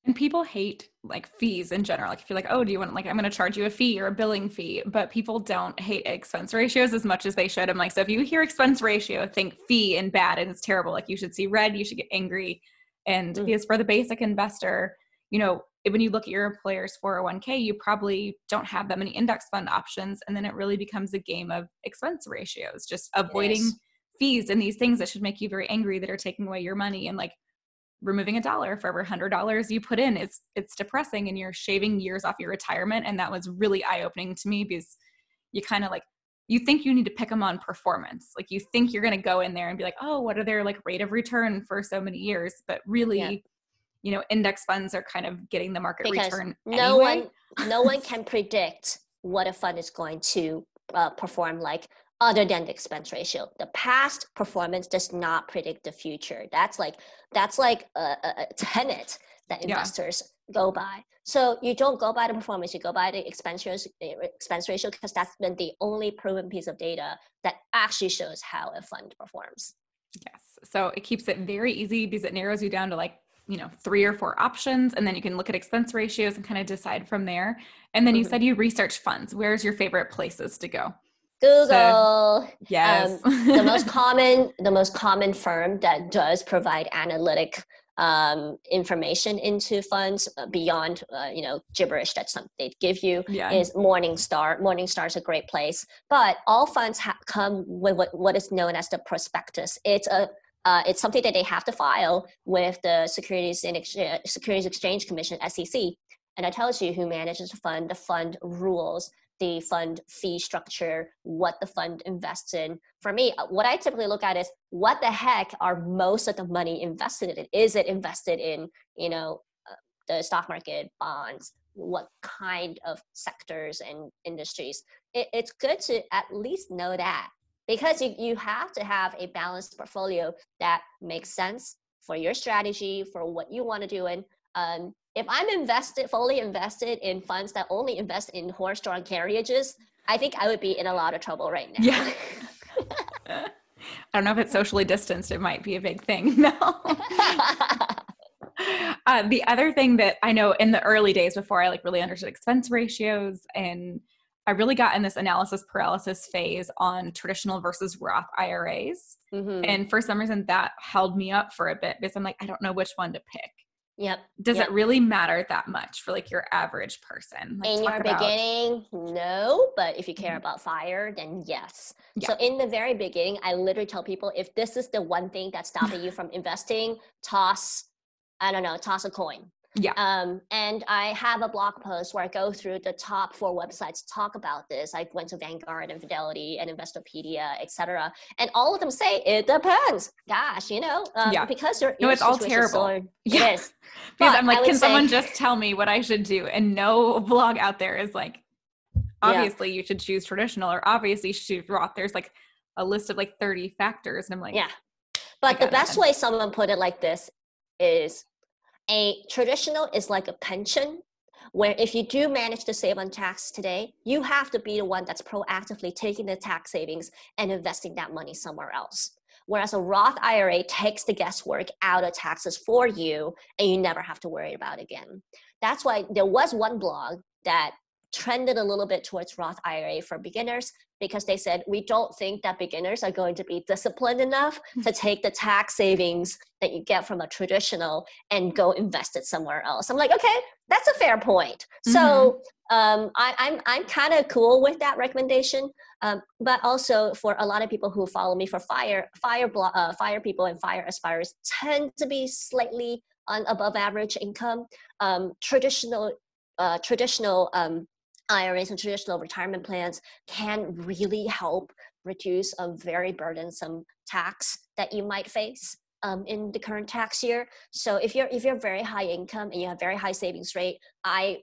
And people hate like fees in general. Like if you're like, oh, do you want like I'm going to charge you a fee or a billing fee, but people don't hate expense ratios as much as they should. I'm like, so if you hear expense ratio, think fee and bad and it's terrible. Like you should see red, you should get angry. And mm. because for the basic investor, you know, when you look at your employer's 401k, you probably don't have that many index fund options. And then it really becomes a game of expense ratios, just avoiding fees and these things that should make you very angry that are taking away your money and like removing a dollar for every hundred dollars you put in. It's it's depressing and you're shaving years off your retirement. And that was really eye-opening to me because you kind of like you think you need to pick them on performance. Like you think you're going to go in there and be like, oh, what are their like rate of return for so many years? But really, yeah you know index funds are kind of getting the market because return no one no one can predict what a fund is going to uh, perform like other than the expense ratio. The past performance does not predict the future. That's like that's like a, a, a tenet that investors yeah. go by. So you don't go by the performance, you go by the expense ratio, expense ratio because that's been the only proven piece of data that actually shows how a fund performs. Yes. So it keeps it very easy because it narrows you down to like you know three or four options and then you can look at expense ratios and kind of decide from there and then mm-hmm. you said you research funds where's your favorite places to go Google. yes. Um, the most common, the most common firm that does provide analytic um, information into funds uh, beyond uh, you know gibberish that some they give you yeah. is Morningstar. Morningstar is a great place, but all funds ha- come with what, what is known as the prospectus. It's a uh, it's something that they have to file with the Securities and Ex- uh, Securities Exchange Commission (SEC), and it tells you who manages the fund, the fund rules, the fund fee structure, what the fund invests in. For me, uh, what I typically look at is what the heck are most of the money invested in? Is it invested in, you know, uh, the stock market, bonds? What kind of sectors and industries? It, it's good to at least know that because you, you have to have a balanced portfolio that makes sense for your strategy, for what you want to do, and um, if I'm invested, fully invested in funds that only invest in horse-drawn carriages, I think I would be in a lot of trouble right now. Yeah. I don't know if it's socially distanced. It might be a big thing. No. uh, the other thing that I know in the early days before I like really understood expense ratios and I really got in this analysis paralysis phase on traditional versus Roth IRAs. Mm-hmm. And for some reason that held me up for a bit because I'm like, I don't know which one to pick. Yep. Does yep. it really matter that much for like your average person? Like, in your about... beginning, no. But if you care mm-hmm. about fire, then yes. Yeah. So in the very beginning, I literally tell people if this is the one thing that's stopping you from investing, toss, I don't know, toss a coin. Yeah. Um, and I have a blog post where I go through the top four websites to talk about this. I went to Vanguard and Fidelity and Investopedia, etc. And all of them say it depends. Gosh, you know, um, yeah. because you're no, it's all terrible. So, yeah. Is. because but I'm like, can say, someone just tell me what I should do? And no blog out there is like, obviously yeah. you should choose traditional or obviously you should choose Roth. There's like a list of like 30 factors, and I'm like, yeah. But the best way someone put it like this is a traditional is like a pension where if you do manage to save on tax today, you have to be the one that's proactively taking the tax savings and investing that money somewhere else. Whereas a Roth IRA takes the guesswork out of taxes for you and you never have to worry about it again. That's why there was one blog that trended a little bit towards Roth IRA for beginners because they said we don't think that beginners are going to be disciplined enough to hmm. take the tax savings that you get from a traditional and go invest it somewhere else. I'm like, okay, that's a fair point. Mm-hmm. So um, I, am I'm, I'm kind of cool with that recommendation. Um, but also for a lot of people who follow me for fire, fire, blo- uh, fire people and fire aspirers tend to be slightly on above average income. Um, traditional, uh, traditional um, IRAs and traditional retirement plans can really help reduce a very burdensome tax that you might face um, in the current tax year. So if you're if you're very high income and you have very high savings rate, I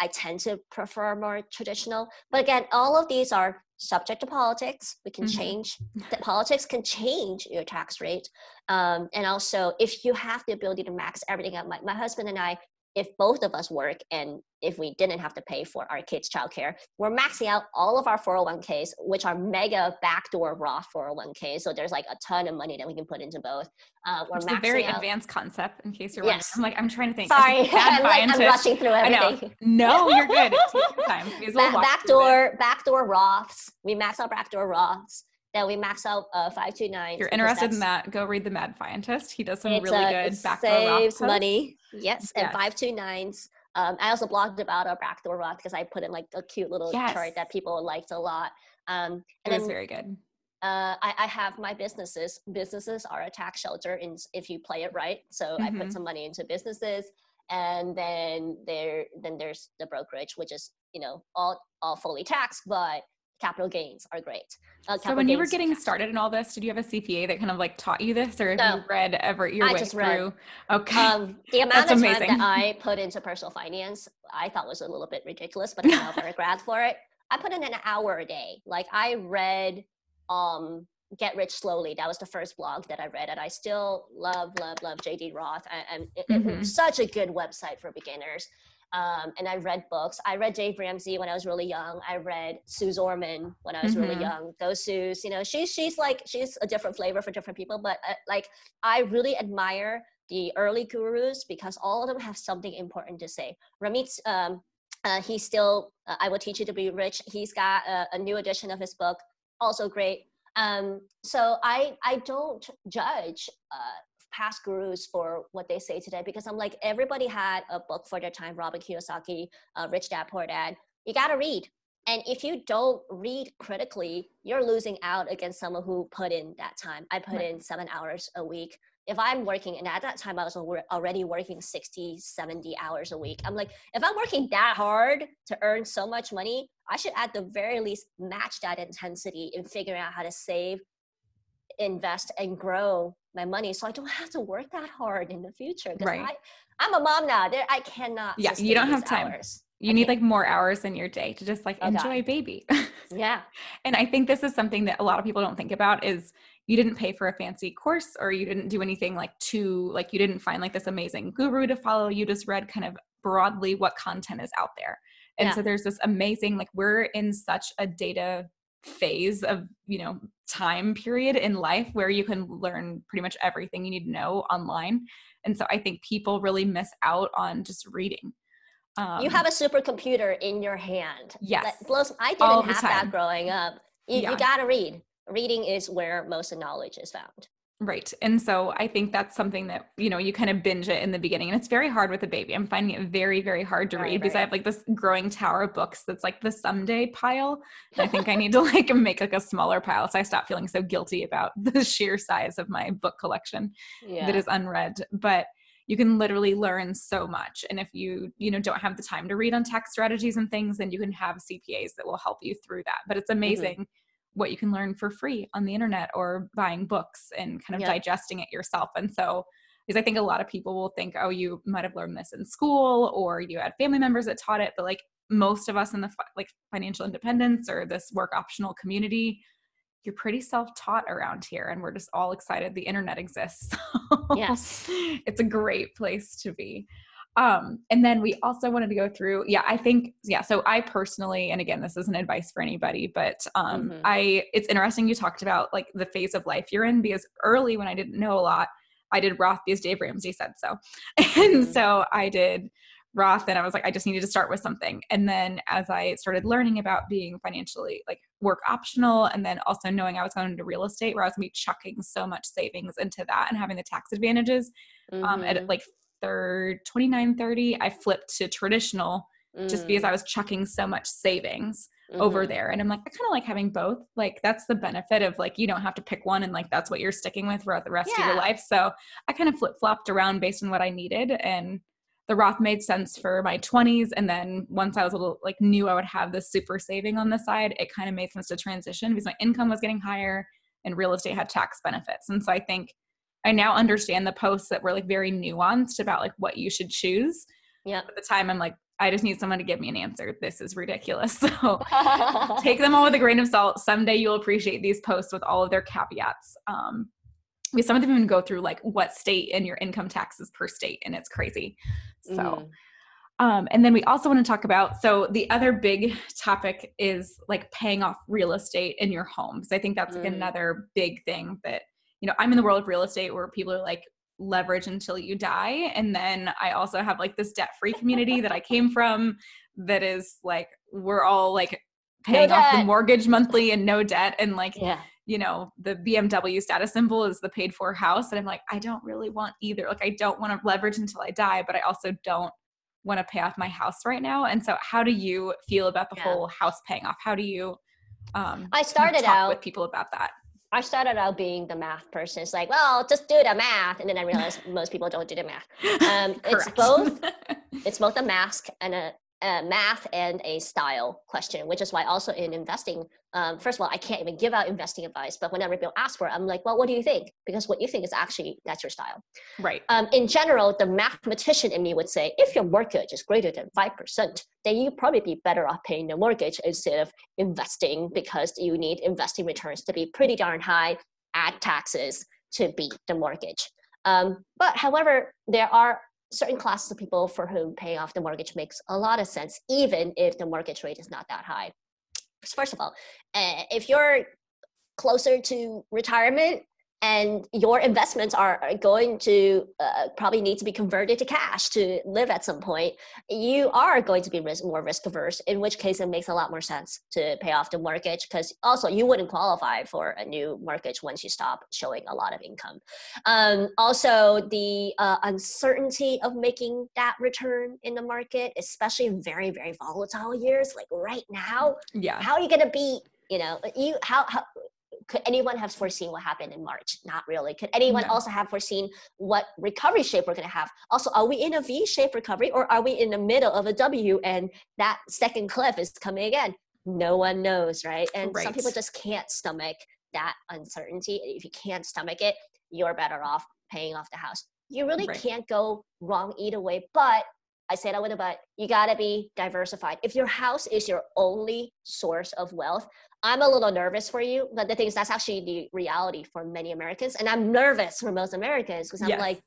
I tend to prefer more traditional. But again, all of these are subject to politics. We can mm-hmm. change the politics can change your tax rate. Um, and also if you have the ability to max everything out, my, my husband and I if both of us work and if we didn't have to pay for our kids' childcare, we're maxing out all of our 401ks, which are mega backdoor Roth 401ks. So there's like a ton of money that we can put into both. Uh, we're it's a very out. advanced concept, in case you're yes. wondering. I'm like, I'm trying to think. Sorry, I'm, like, I'm rushing through everything. No, you're good. Take your time. Ba- backdoor, backdoor Roths. We max out backdoor Roths that we max out uh, 529. If you're interested in that, go read The Mad Fientist. He does some really uh, good it backdoor saves money. Yes, and yes. 529s. Um, I also blogged about our backdoor Roth because I put in like a cute little yes. chart that people liked a lot. Um, and it was then, very good. Uh, I, I, have my businesses. Businesses are a tax shelter in, if you play it right. So mm-hmm. I put mm-hmm. some money into businesses, and then there then there's the brokerage, which is you know all all fully taxed, but capital gains are great. Uh, so when you were getting started in all this, did you have a CPA that kind of like taught you this, or have no, you read ever your I way just through? Read. Okay, um, the amount of amazing. time that I put into personal finance, I thought was a little bit ridiculous, but I now have a grad for it. I put in an hour a day. Like I read um Get Rich Slowly. That was the first blog that I read, and I still love, love, love JD Roth, and, mm-hmm. it's such a good website for beginners. Um, and I read books. I read Dave Ramsey when I was really young. I read Suze Orman when I was mm-hmm. really young. Those Suze, you know, she's she's like she's a different flavor for different people. But uh, like I really admire the early gurus because all of them have something important to say. Ramit, um, uh, he's still uh, I will teach you to be rich. He's got a, a new edition of his book, also great. Um, so I I don't judge uh, past gurus for what they say today because I'm like everybody had a book for their time. Robert Kiyosaki, uh, Rich Dad Poor Dad. You got to read, and if you don't read critically, you're losing out against someone who put in that time. I put right. in seven hours a week. If I'm working, and at that time I was already working 60, 70 hours a week. I'm like, if I'm working that hard to earn so much money, I should at the very least match that intensity in figuring out how to save, invest, and grow my money so I don't have to work that hard in the future. Right. I, I'm a mom now. There, I cannot. Yeah, you don't have time. Hours. You I need can't. like more hours in your day to just like oh, enjoy God. baby. yeah. And I think this is something that a lot of people don't think about is you didn't pay for a fancy course or you didn't do anything like to like you didn't find like this amazing guru to follow. You just read kind of broadly what content is out there. And yeah. so there's this amazing like we're in such a data phase of you know time period in life where you can learn pretty much everything you need to know online. And so i think people really miss out on just reading. Um, you have a supercomputer in your hand. Yes. that blows i didn't have that growing up. You, yeah. you gotta read. Reading is where most of knowledge is found Right. And so I think that's something that, you know, you kind of binge it in the beginning. And it's very hard with a baby. I'm finding it very, very hard to right, read because. I have like this growing tower of books that's like the someday pile. And I think I need to like make like a smaller pile so I stop feeling so guilty about the sheer size of my book collection yeah. that is unread. But you can literally learn so much. And if you, you know, don't have the time to read on tax strategies and things, then you can have CPAs that will help you through that. But it's mm-hmm. amazing. Mm-hmm what you can learn for free on the internet or buying books and kind of digesting it yourself. And so, because I think a lot of people will think, oh, you might have learned this in school or you had family members that taught it, but like most of us in the like financial independence or this work optional community, you're pretty self-taught around here and we're just all excited the internet exists. yes. it's a great place to be um and then we also wanted to go through yeah i think yeah so i personally and again this isn't advice for anybody but um mm-hmm. i it's interesting you talked about like the phase of life you're in because early when i didn't know a lot i did roth because dave ramsey said so and mm-hmm. so i did roth and i was like i just needed to start with something and then as i started learning about being financially like work optional and then also knowing i was going into real estate where i was going to be chucking so much savings into that and having the tax advantages mm-hmm. um, at mm-hmm. like third 29 30 i flipped to traditional mm. just because i mm. was chucking so much savings mm-hmm. over there and i'm like i kind of like having both like that's the benefit of like you don't have to pick one and like that's what you're sticking with throughout the rest yeah. of your life so i kind of flip-flopped around based on what i needed and the roth made sense for my 20s and then once i was a little like knew i would have this super saving on the side it kind of made sense to transition because my income was getting higher and real estate had tax benefits and so i think I now understand the posts that were like very nuanced about like what you should choose. Yeah. At the time, I'm like, I just need someone to give me an answer. This is ridiculous. So take them all with a grain of salt. Someday you'll appreciate these posts with all of their caveats. Um, because some of them even go through like what state and your income taxes per state, and it's crazy. So, mm. um, and then we also want to talk about so the other big topic is like paying off real estate in your home. Because I think that's like mm. another big thing that you know, I'm in the world of real estate where people are like leverage until you die. And then I also have like this debt free community that I came from that is like, we're all like paying no off the mortgage monthly and no debt. And like, yeah. you know, the BMW status symbol is the paid for house. And I'm like, I don't really want either. Like, I don't want to leverage until I die, but I also don't want to pay off my house right now. And so, how do you feel about the yeah. whole house paying off? How do you? Um, I started out with people about that. I started out being the math person. It's like, well, just do the math, and then I realized most people don't do the math. Um, it's both. It's both a mask and a a math and a style question, which is why also in investing, um, first of all, I can't even give out investing advice, but whenever people ask for it, I'm like, well, what do you think? Because what you think is actually, that's your style. Right. Um, in general, the mathematician in me would say, if your mortgage is greater than 5%, then you probably be better off paying the mortgage instead of investing because you need investing returns to be pretty darn high, add taxes to beat the mortgage. Um, but however, there are certain classes of people for whom paying off the mortgage makes a lot of sense, even if the mortgage rate is not that high. First of all, uh, if you're closer to retirement, and your investments are going to uh, probably need to be converted to cash to live at some point, you are going to be risk, more risk averse, in which case it makes a lot more sense to pay off the mortgage because also you wouldn't qualify for a new mortgage once you stop showing a lot of income. Um, also, the uh, uncertainty of making that return in the market, especially in very, very volatile years like right now. Yeah. How are you going to be you know you how, how could anyone have foreseen what happened in March? Not really. Could anyone no. also have foreseen what recovery shape we're going to have? Also, are we in a V shape recovery or are we in the middle of a W and that second cliff is coming again? No one knows, right? And right. some people just can't stomach that uncertainty. If you can't stomach it, you're better off paying off the house. You really right. can't go wrong either way, but I say that with a but. You gotta be diversified. If your house is your only source of wealth, I'm a little nervous for you, but the thing is that's actually the reality for many Americans, and I'm nervous for most Americans because I'm yes. like,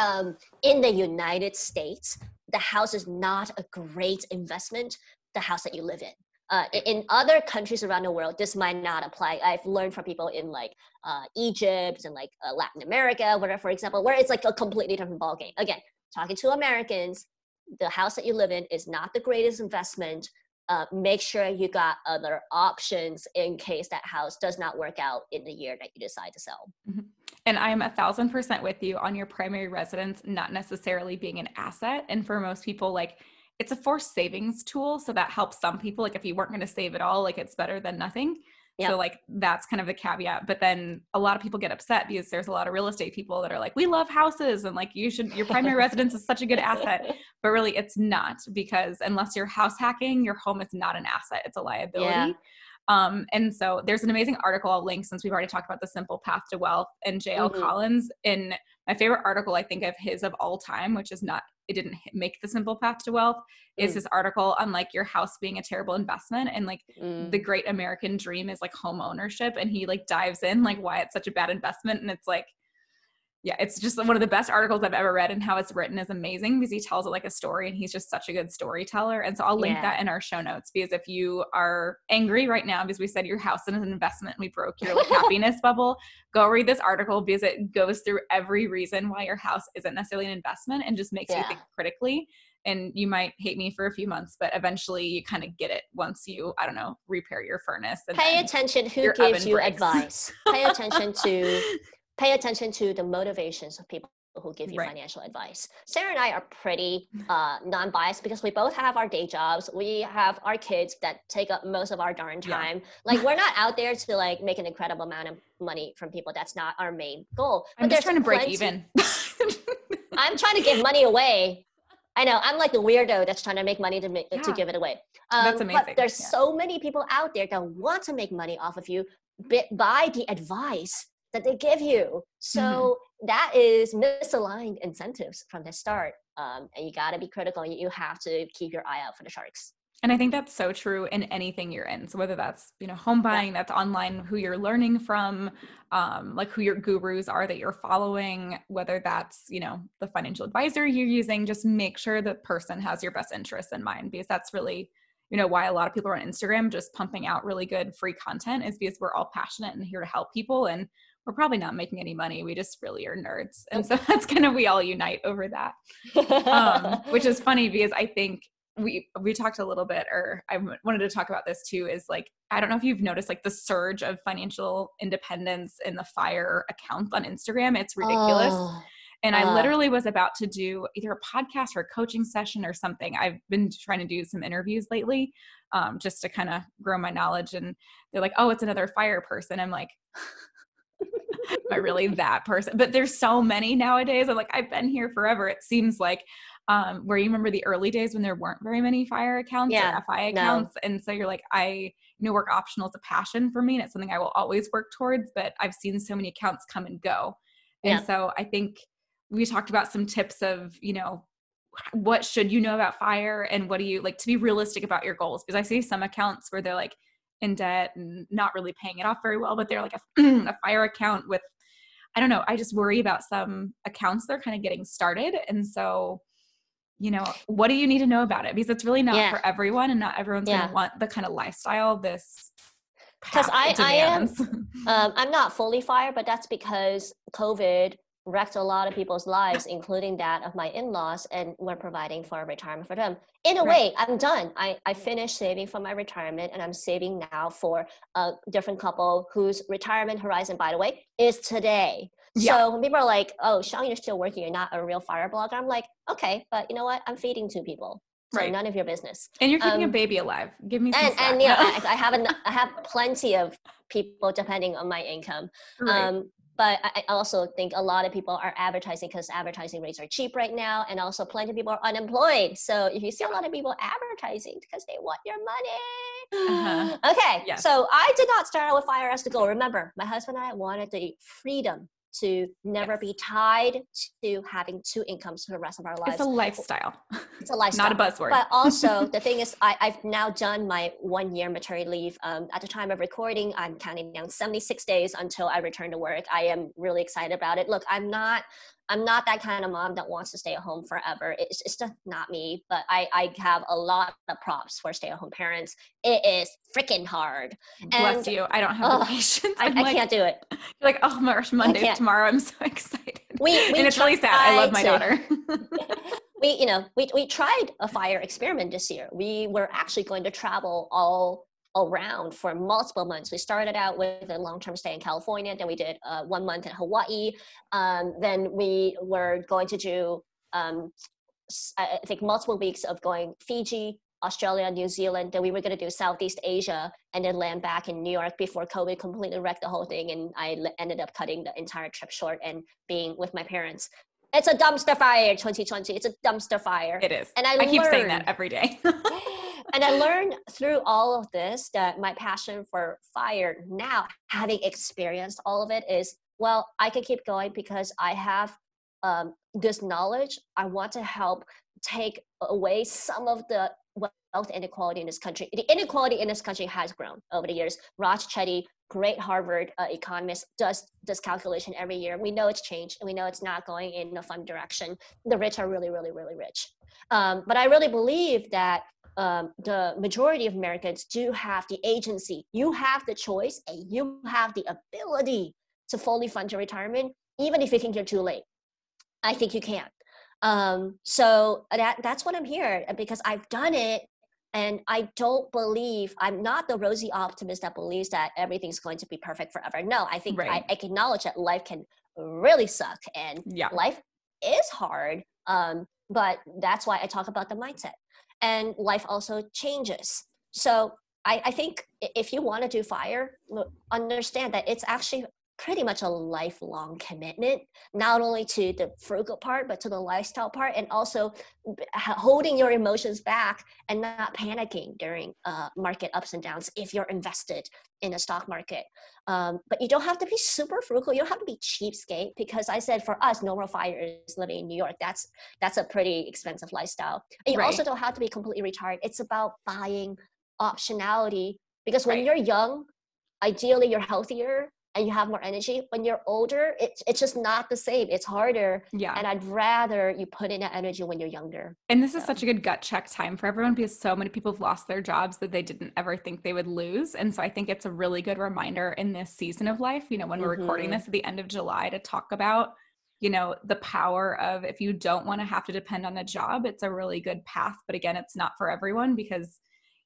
um, in the United States, the house is not a great investment. The house that you live in. Uh, in other countries around the world, this might not apply. I've learned from people in like uh, Egypt and like uh, Latin America, whatever, for example, where it's like a completely different ballgame. Again, talking to Americans, the house that you live in is not the greatest investment uh, make sure you got other options in case that house does not work out in the year that you decide to sell. Mm-hmm. And I'm a thousand percent with you on your primary residence not necessarily being an asset. And for most people, like it's a forced savings tool. So that helps some people. Like if you weren't going to save at all, like it's better than nothing. Yep. So like that's kind of the caveat. But then a lot of people get upset because there's a lot of real estate people that are like, we love houses and like you should your primary residence is such a good asset. But really it's not because unless you're house hacking, your home is not an asset. It's a liability. Yeah. Um, and so there's an amazing article I'll link since we've already talked about the simple path to wealth and JL mm-hmm. Collins in my favorite article I think of his of all time, which is not it didn't make the simple path to wealth mm. is this article on like your house being a terrible investment and like mm. the great american dream is like home ownership and he like dives in like why it's such a bad investment and it's like yeah, it's just one of the best articles I've ever read, and how it's written is amazing because he tells it like a story, and he's just such a good storyteller. And so I'll link yeah. that in our show notes because if you are angry right now because we said your house is an investment, we broke your like, happiness bubble, go read this article because it goes through every reason why your house isn't necessarily an investment and just makes yeah. you think critically. And you might hate me for a few months, but eventually you kind of get it once you, I don't know, repair your furnace. Pay attention who gives you breaks. advice. Pay attention to pay attention to the motivations of people who give you right. financial advice. Sarah and I are pretty uh, non-biased because we both have our day jobs. We have our kids that take up most of our darn time. Yeah. Like we're not out there to like make an incredible amount of money from people. That's not our main goal. But I'm just trying to break even. I'm trying to give money away. I know I'm like the weirdo that's trying to make money to make, yeah. to give it away. Um, that's amazing. But there's yeah. so many people out there that want to make money off of you by the advice that they give you. So mm-hmm. that is misaligned incentives from the start. Um, and you got to be critical. You have to keep your eye out for the sharks. And I think that's so true in anything you're in. So whether that's, you know, home buying, yeah. that's online, who you're learning from, um, like who your gurus are that you're following, whether that's, you know, the financial advisor you're using, just make sure the person has your best interests in mind because that's really, you know, why a lot of people are on Instagram just pumping out really good free content is because we're all passionate and here to help people. And we're probably not making any money. We just really are nerds. And so that's kind of we all unite over that. Um, which is funny because I think we we talked a little bit or I wanted to talk about this too is like I don't know if you've noticed like the surge of financial independence in the fire account on Instagram. It's ridiculous. Oh. And I uh. literally was about to do either a podcast or a coaching session or something. I've been trying to do some interviews lately um, just to kind of grow my knowledge. And they're like, oh, it's another fire person. I'm like, I really that person? But there's so many nowadays. I'm like, I've been here forever. It seems like, um, where you remember the early days when there weren't very many fire accounts Yeah, or FI no. accounts. And so you're like, I you know work optional is a passion for me and it's something I will always work towards, but I've seen so many accounts come and go. And Yeah. so I think we talked about some tips of, you know, what should you know about fire and what do you like to be realistic about your goals? Because I see some accounts where they're like in debt and not really paying it off very well, but they're like a, a fire account with I don't know. I just worry about some accounts they're kind of getting started. And so, you know, what do you need to know about it? Because it's really not Yeah. for everyone and not everyone's going to want the kind of lifestyle this 'Cause path I- I am- Um, I'm not fully fired, but that's because COVID wrecked a lot of people's lives, including that of my in-laws, and we're providing for a retirement for them. In a Right. way, I'm done. I, I finished saving for my retirement, and I'm saving now for a different couple whose retirement horizon, by the way, is today. Yeah. So when people are like, "Oh, Shang, you're still working. You're not a real fire blogger," I'm like, "Okay, but you know what? I'm feeding two people, so Right. none of your business." and you're keeping a um, baby alive. Give me some and slack. and yeah, I, I have an, I have plenty of people depending on my income. Right. Um, but I also think a lot of people are advertising because advertising rates are cheap right now, and also plenty of people are unemployed. So if you see a lot of people advertising because they want your money, Uh-huh. okay. Yes. So I did not start out with fire as the goal. Remember, my husband and I wanted the freedom to never Yes. be tied to having two incomes for the rest of our lives. it's a lifestyle, It's a lifestyle. not a buzzword. But also, the thing is, I, I've now done my one year maternity leave. Um, at the time of recording, I'm counting down 76 days until I return to work. I am really excited about it. Look, I'm not. I'm not that kind of mom that wants to stay at home forever. It's, it's just not me. But I, I have a lot of props for stay-at-home parents. It is freaking hard. Bless you. I don't have the patience. I, I'm like, can't do it. You're like, oh my gosh, Monday's tomorrow. I'm so excited. We, we and it's really sad. I love my tried daughter. we you know we, we tried a fire experiment this year we were actually going to travel all around for multiple months we started out with a long-term stay in california then we did uh, one month in hawaii um, then we were going to do um, I think multiple weeks of going fiji australia new zealand then we were going to do southeast asia and then land back in new york before covid completely wrecked the whole thing and i ended up cutting the entire trip short and being with my parents it's a dumpster fire 2020 it's a dumpster fire it is. and I, I keep saying that every day. and i learned through all of this that my passion for fire now having experienced all of it is well i can keep going because i have um, this knowledge. I want to help take away some of the wealth inequality in this country. The inequality in this country has grown over the years. Raj chetty great harvard uh, economist does this calculation every year. We know it's changed and we know it's not going in a fun direction. The rich are really really really rich. Um, but i really believe that um, the majority of Americans do have the agency. You have the choice and you have the ability to fully fund your retirement, even if you think you're too late. I think you can. Um, so that that's what I'm here uh, because I've done it, and I don't believe I'm not the rosy optimist that believes that everything's going to be perfect forever. No, I think Right. I acknowledge that life can really suck and yeah. life is hard um, but that's why i talk about the mindset and life also changes. So i, I think if you want to do fire understand that it's actually pretty much a lifelong commitment not only to the frugal part but to the lifestyle part and also holding your emotions back and not panicking during uh, market ups and downs if you're invested in a stock market um, but you don't have to be super frugal. You don't have to be cheapskate because I said for us, normal fire is living in New York. That's that's a pretty expensive lifestyle. And you also don't have to be completely retired. It's about buying optionality because when Right. you're young, ideally you're healthier and you have more energy. When you're older, it's it's just not the same. It's harder. Yeah. And I'd rather you put in that energy when you're younger. And this is such a good gut check time for everyone because so many people have lost their jobs that they didn't ever think they would lose. And so I think it's a really good reminder in this season of life, you know, when we're recording Mhm. this at the end of July to talk about, you know, the power of if you don't want to have to depend on a job, it's a really good path. But again, it's not for everyone because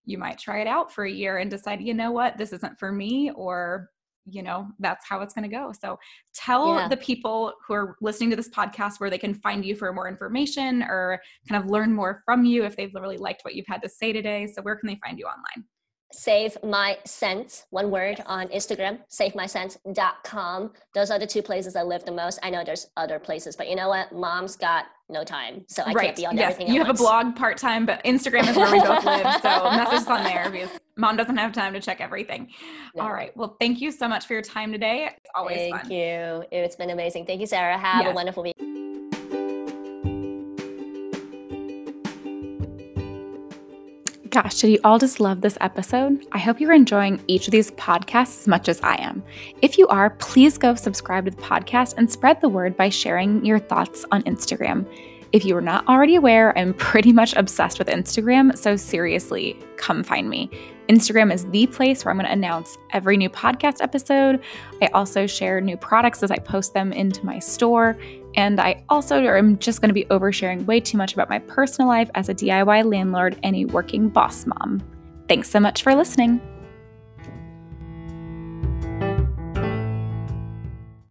you might try it out for a year and decide, you know what, this isn't for me, or you know that's how it's going to go. So tell Yeah. the people who are listening to this podcast where they can find you for more information or kind of learn more from you if they've really liked what you've had to say today. So where can they find you online Save My Cents one word on Instagram, savemycents.com. Those are the two places I live the most. I know there's other places, but you know what? Mom's got no time. So I right. can't be on yes. everything. You have once. a blog part time, but Instagram is where we both live. So message us on there because mom doesn't have time to check everything. No. All right. Well, thank you so much for your time today. It's always fun. thank fun. you. It's been amazing. Thank you, Sarah. Have yes. a wonderful week. Gosh, did you all just love this episode? I hope you're enjoying each of these podcasts as much as I am. If you are, please go subscribe to the podcast and spread the word by sharing your thoughts on Instagram. If you are not already aware, I'm pretty much obsessed with Instagram, so seriously, come find me. Instagram is the place where I'm going to announce every new podcast episode. I also share new products as I post them into my store. And I also am just going to be oversharing way too much about my personal life as a DIY landlord and a working boss mom. Thanks so much for listening.